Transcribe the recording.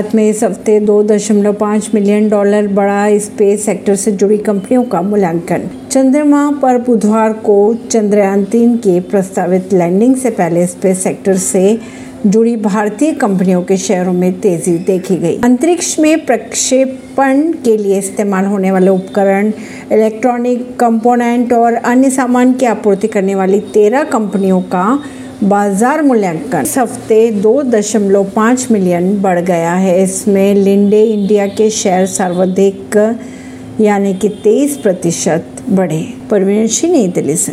भारत में इस हफ़्ते दो दशमलव पाँच मिलियन डॉलर बड़ा स्पेस सेक्टर से जुड़ी कंपनियों का मूल्यांकन। चंद्रमा पर बुधवार को चंद्रयान तीन के प्रस्तावित लैंडिंग से पहले स्पेस सेक्टर से जुड़ी भारतीय कंपनियों के शेयरों में तेज़ी देखी गई। अंतरिक्ष में प्रक्षेपण के लिए इस्तेमाल होने वाले उपकरण इलेक्ट्रॉनिक कंपोनेंट और अन्य सामान की आपूर्ति करने वाली तेरह कंपनियों का बाज़ार मूल्यांकन। इस हफ़्ते दो दशमलव पाँच मिलियन बढ़ गया है। इसमें लिंडे इंडिया के शेयर सर्वाधिक, यानी कि तेईस प्रतिशत बढ़े। परवीन सिंह, नई दिल्ली से।